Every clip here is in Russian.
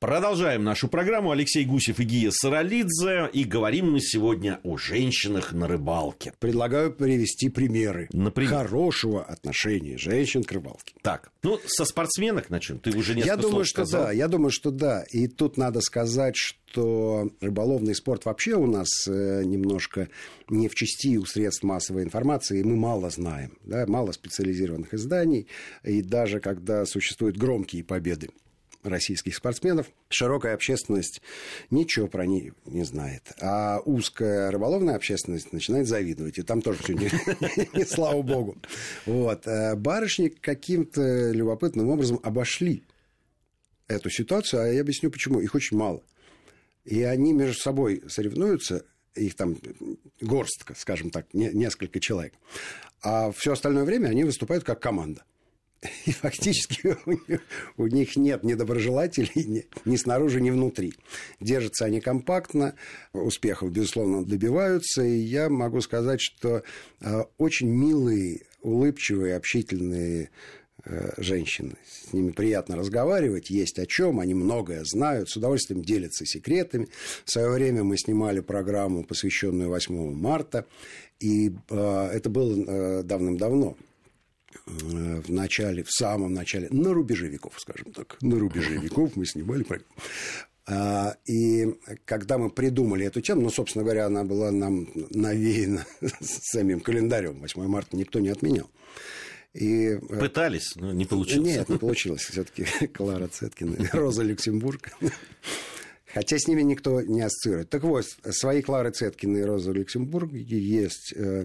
Продолжаем нашу программу. Алексей Гусев и Гия Саралидзе. И говорим мы сегодня о женщинах на рыбалке. Предлагаю привести примеры Например? хорошего отношения женщин к рыбалке. Так, ну, со спортсменок начнем. Ты уже несколько Я думаю, что сказал. да, я думаю, что да. И тут надо сказать, что рыболовный спорт вообще у нас э, немножко не в части у средств массовой информации, мы мало знаем, да, мало специализированных изданий, и даже когда существуют громкие победы российских спортсменов, широкая общественность ничего про них не знает. А узкая рыболовная общественность начинает завидовать. И там тоже все не, слава богу. Вот. А барышни каким-то любопытным образом обошли эту ситуацию, а я объясню почему. Их очень мало. И они между собой соревнуются, их там горстка, скажем так, не, несколько человек. А все остальное время они выступают как команда. И фактически у них, у них нет недоброжелателей ни, ни снаружи, ни внутри. Держатся они компактно, успехов, безусловно, добиваются. И я могу сказать, что э, очень милые, улыбчивые, общительные э, женщины. С ними приятно разговаривать, есть о чем, они многое знают, с удовольствием делятся секретами. В свое время мы снимали программу, посвященную 8 марта, и э, это было э, давным-давно. Э, в начале, в самом начале, на рубеже веков, скажем так, на рубеже веков мы снимали. А, и когда мы придумали эту тему, ну, собственно говоря, она была нам навеяна самим календарем. 8 марта никто не отменял. И, э, Пытались, но не получилось. Нет, не получилось. Все-таки Клара Цеткина, Роза Люксембург. Хотя с ними никто не ассоциирует. Так вот, свои Клары Цеткины и Роза Люксембург есть э,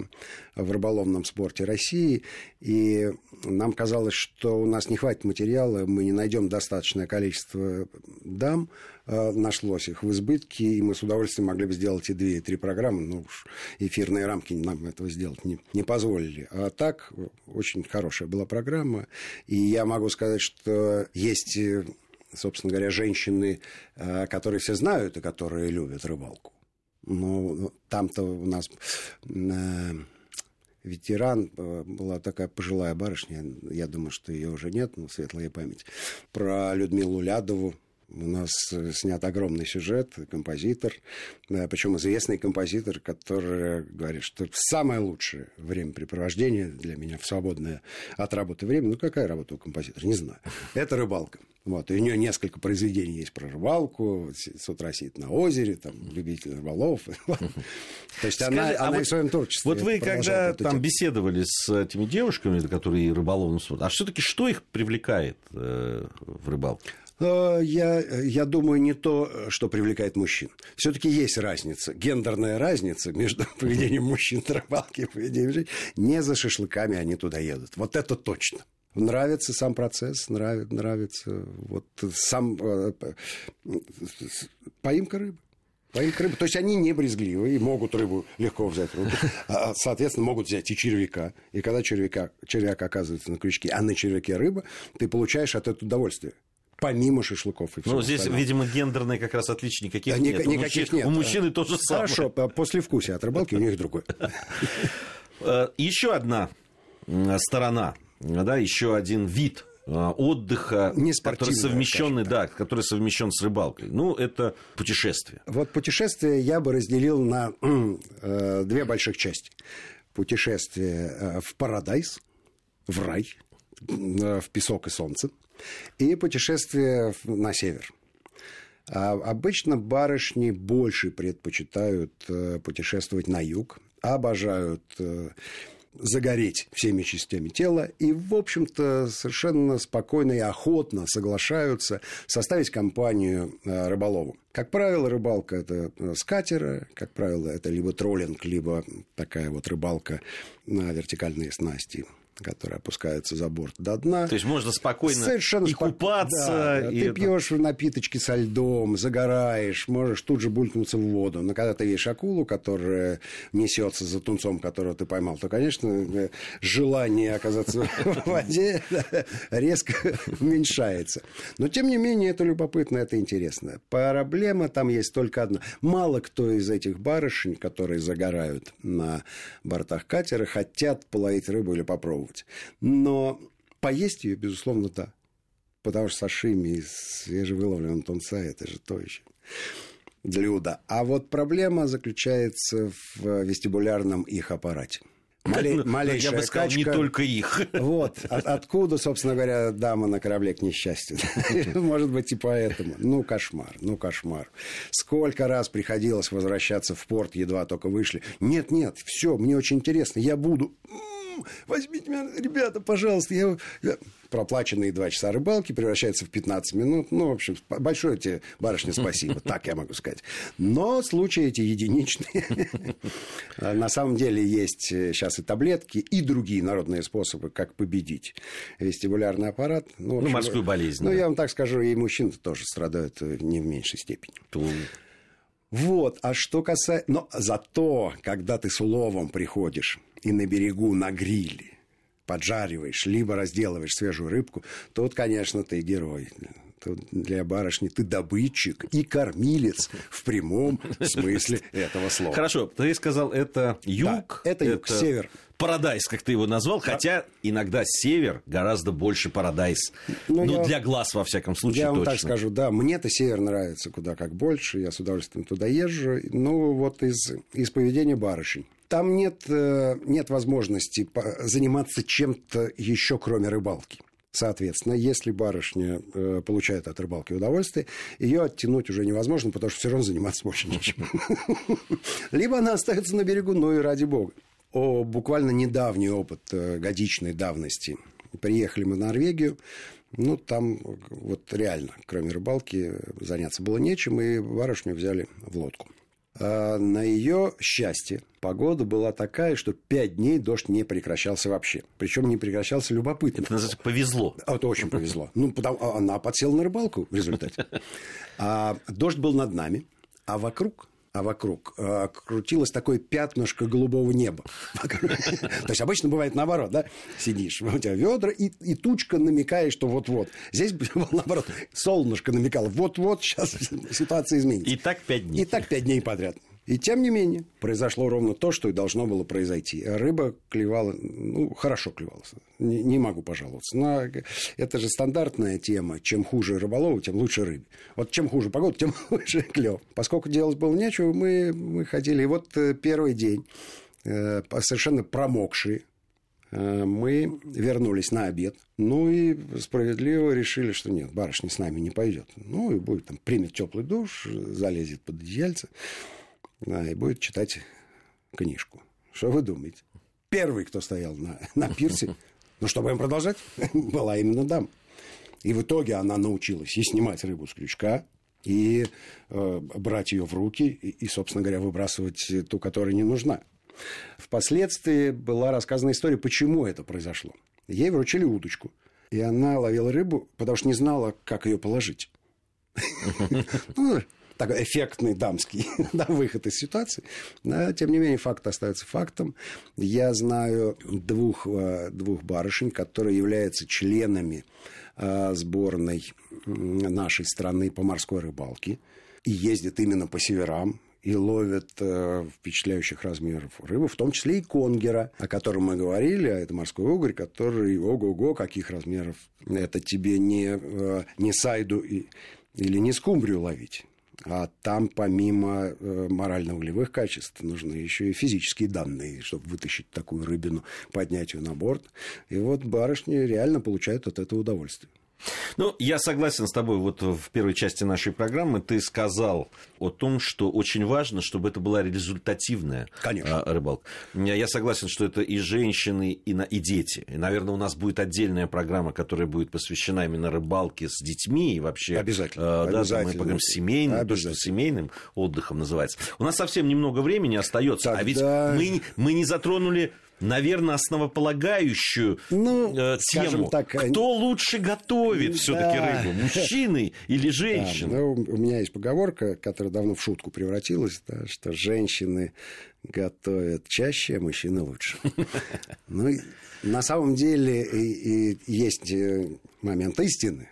в рыболовном спорте России. И нам казалось, что у нас не хватит материала, мы не найдем достаточное количество дам. Э, нашлось их в избытке, и мы с удовольствием могли бы сделать и две, и три программы. Но уж эфирные рамки нам этого сделать не, не позволили. А так, очень хорошая была программа. И я могу сказать, что есть собственно говоря, женщины, э, которые все знают и которые любят рыбалку. Но ну, там-то у нас э, ветеран, э, была такая пожилая барышня, я думаю, что ее уже нет, но светлая память, про Людмилу Лядову, у нас снят огромный сюжет, композитор, причем известный композитор, который говорит, что самое лучшее времяпрепровождение для меня в свободное от работы время, ну какая работа у композитора, не знаю, это рыбалка. Вот, и у нее несколько произведений есть про рыбалку, с утра сидит на озере, там, любитель рыболов. То есть она, а она в своем творчестве. Вот вы, когда там беседовали с этими девушками, которые рыболовным а все-таки что их привлекает э, в рыбалке? Э, я, я думаю, не то, что привлекает мужчин. Все-таки есть разница, гендерная разница между поведением мужчин на рыбалке и поведением женщин. Не за шашлыками они туда едут. Вот это точно. Нравится сам процесс, нравится, нравится вот сам э, поимка рыбы. Поимка рыбы. То есть они не брезгливые и могут рыбу легко взять в руки. А, соответственно, могут взять и червяка. И когда червяка, червяк оказывается на крючке, а на червяке рыба, ты получаешь от этого удовольствие помимо шашлыков и всего Ну, здесь, остального. видимо, гендерные как раз отличий никаких да, нет. Никаких у мужчин, нет. У мужчины то же самое. Хорошо, после вкуса от рыбалки у них другое. Э, Еще одна сторона да, еще один вид а, отдыха, который совмещенный, да, который совмещен с рыбалкой. Ну, это путешествие. Вот путешествие я бы разделил на э, две больших части. Путешествие э, в парадайз, в рай, э, в песок и солнце, и путешествие на север. А обычно барышни больше предпочитают э, путешествовать на юг, обожают э, загореть всеми частями тела и, в общем-то, совершенно спокойно и охотно соглашаются составить компанию э, рыболову. Как правило, рыбалка – это э, с катера, как правило, это либо троллинг, либо такая вот рыбалка на вертикальные снасти которые опускаются за борт до дна. То есть можно спокойно Совершенно и спок... купаться. Да, и ты это... пьешь напиточки со льдом, загораешь, можешь тут же булькнуться в воду. Но когда ты видишь акулу, которая несется за тунцом, которого ты поймал, то, конечно, э, желание оказаться в воде резко уменьшается. Но, тем не менее, это любопытно, это интересно. Проблема там есть только одна. Мало кто из этих барышень, которые загорают на бортах катера, хотят половить рыбу или попробовать попробовать. Но поесть ее, безусловно, да. потому что сашими из свежевыловленного тунца – это же то еще блюдо. А вот проблема заключается в вестибулярном их аппарате. Мале, ну, малейшая Я бы сказал, качка. не только их. Вот. От, откуда, собственно говоря, дама на корабле к несчастью? Может быть, и поэтому. Ну, кошмар, ну, кошмар. Сколько раз приходилось возвращаться в порт, едва только вышли. Нет, нет, все, мне очень интересно, я буду возьмите меня, ребята, пожалуйста. Я, я... Проплаченные два часа рыбалки превращаются в 15 минут. Ну, в общем, большое тебе, барышня, спасибо. Так я могу сказать. Но случаи эти единичные. На самом деле есть сейчас и таблетки, и другие народные способы, как победить вестибулярный аппарат. Ну, ну морскую болезнь. Ну, я вам так скажу, и мужчины тоже страдают не в меньшей степени. Вот, а что касается... Но зато, когда ты с уловом приходишь и на берегу на гриле поджариваешь, либо разделываешь свежую рыбку, тут, конечно, ты герой. Тут для барышни ты добытчик и кормилец в прямом смысле этого слова. Хорошо, ты сказал, это юг. Да, это юг, это... север. Парадайз, как ты его назвал, да. хотя иногда север гораздо больше парадайз. Ну, ну я, для глаз, во всяком случае, Я вам точно. так скажу, да, мне-то север нравится куда как больше, я с удовольствием туда езжу. Ну, вот из, из поведения барышень. Там нет, э, нет возможности заниматься чем-то еще, кроме рыбалки. Соответственно, если барышня э, получает от рыбалки удовольствие, ее оттянуть уже невозможно, потому что все равно заниматься больше нечем. Либо она остается на берегу, ну и ради бога. О, буквально недавний опыт э, годичной давности. Приехали мы в Норвегию, ну, там вот реально, кроме рыбалки, заняться было нечем, и барышню взяли в лодку. А на ее счастье погода была такая, что пять дней дождь не прекращался вообще. Причем не прекращался любопытно. Это называется повезло. А, это очень повезло. Ну, потому, а она подсела на рыбалку в результате. А дождь был над нами, а вокруг а вокруг э, крутилось такое пятнышко голубого неба. То есть обычно бывает наоборот, да? Сидишь, у тебя ведра, и, и тучка намекает, что вот-вот. Здесь было наоборот, солнышко намекало, вот-вот сейчас ситуация изменится. И так пять дней. И так пять дней подряд. И тем не менее, произошло ровно то, что и должно было произойти. Рыба клевала, ну, хорошо клевала. Не, не могу пожаловаться. Но это же стандартная тема. Чем хуже рыболову, тем лучше рыбе. Вот чем хуже погода, тем лучше клев. Поскольку делать было нечего, мы, мы ходили. И вот э, первый день, э, совершенно промокшие, э, мы вернулись на обед. Ну и справедливо решили, что нет, барышня с нами не пойдет. Ну и будет там, примет теплый душ, залезет под одеяльце да, и будет читать книжку. Что вы думаете? Первый, кто стоял на, на пирсе, ну, что будем продолжать, была именно дама. И в итоге она научилась и снимать рыбу с крючка, и э, брать ее в руки, и, и, собственно говоря, выбрасывать ту, которая не нужна. Впоследствии была рассказана история, почему это произошло. Ей вручили удочку, и она ловила рыбу, потому что не знала, как ее положить. Такой эффектный дамский да, выход из ситуации. Но, тем не менее, факт остается фактом. Я знаю двух, э, двух барышень, которые являются членами э, сборной нашей страны по морской рыбалке и ездят именно по северам, и ловят э, впечатляющих размеров рыбу, в том числе и конгера, о котором мы говорили, а это морской угорь, который, ого-го, каких размеров. Это тебе не, э, не сайду и, или не скумбрию ловить. А там помимо э, морально-углевых качеств нужны еще и физические данные, чтобы вытащить такую рыбину, поднять ее на борт. И вот барышни реально получают от этого удовольствие. Ну, я согласен с тобой. Вот в первой части нашей программы ты сказал о том, что очень важно, чтобы это была результативная Конечно. А, рыбалка. Я согласен, что это и женщины, и, на, и дети. И, наверное, у нас будет отдельная программа, которая будет посвящена именно рыбалке с детьми и вообще... Обязательно. Да, Обязательно. мы поговорим с семейным, то, что семейным отдыхом называется. У нас совсем немного времени остается, Тогда... а ведь мы, мы не затронули наверное, основополагающую ну, э, тему. Так, Кто лучше готовит да. все-таки рыбу, мужчины или женщины? Да, ну, у меня есть поговорка, которая давно в шутку превратилась, да, что женщины готовят чаще, а мужчины лучше. Ну, на самом деле и, есть э, момент истины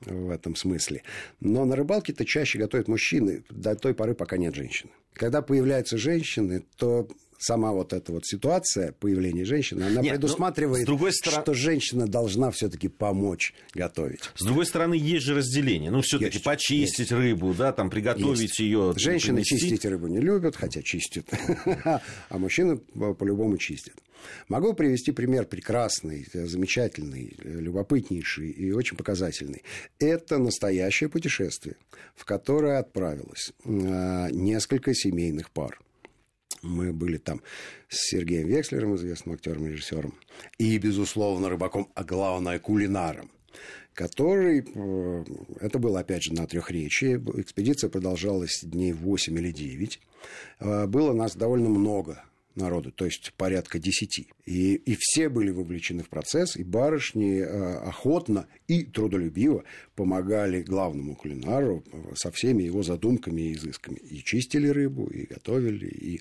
в этом смысле. Но на рыбалке-то чаще готовят мужчины до той поры, пока нет женщины. Когда появляются женщины, то сама вот эта вот ситуация появления женщины, она Нет, ну, предусматривает, другой стороны... что женщина должна все-таки помочь готовить. С другой стороны, есть же разделение. Ну, все-таки почистить есть. рыбу, да, там приготовить есть. ее. Женщины принести. чистить рыбу не любят, хотя чистят, а мужчины по-любому чистят. Могу привести пример прекрасный, замечательный, любопытнейший и очень показательный. Это настоящее путешествие, в которое отправилось а, несколько семейных пар. Мы были там с Сергеем Векслером, известным актером и режиссером, и, безусловно, рыбаком, а главное, кулинаром который, э, это было, опять же, на трехречии, экспедиция продолжалась дней 8 или 9. Э, было нас довольно много народу, то есть порядка десяти. И, и все были вовлечены в процесс, и барышни э, охотно и трудолюбиво помогали главному кулинару со всеми его задумками и изысками. И чистили рыбу, и готовили, и,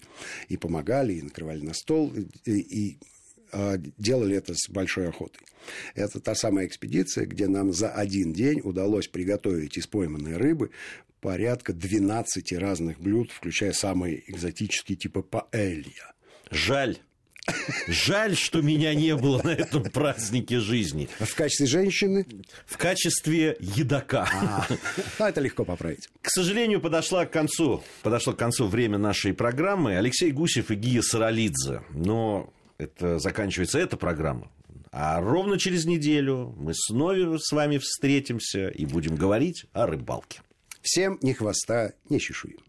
и помогали, и накрывали на стол, и, и э, делали это с большой охотой. Это та самая экспедиция, где нам за один день удалось приготовить из пойманной рыбы порядка 12 разных блюд, включая самые экзотические типа паэлья. Жаль. Жаль, что меня не было на этом празднике жизни. В качестве женщины? В качестве едока. А, ну, это легко поправить. К сожалению, подошло к концу, подошло к концу время нашей программы. Алексей Гусев и Гия Саралидзе. Но это заканчивается эта программа. А ровно через неделю мы снова с вами встретимся и будем говорить о рыбалке. Всем ни хвоста, ни чешуи.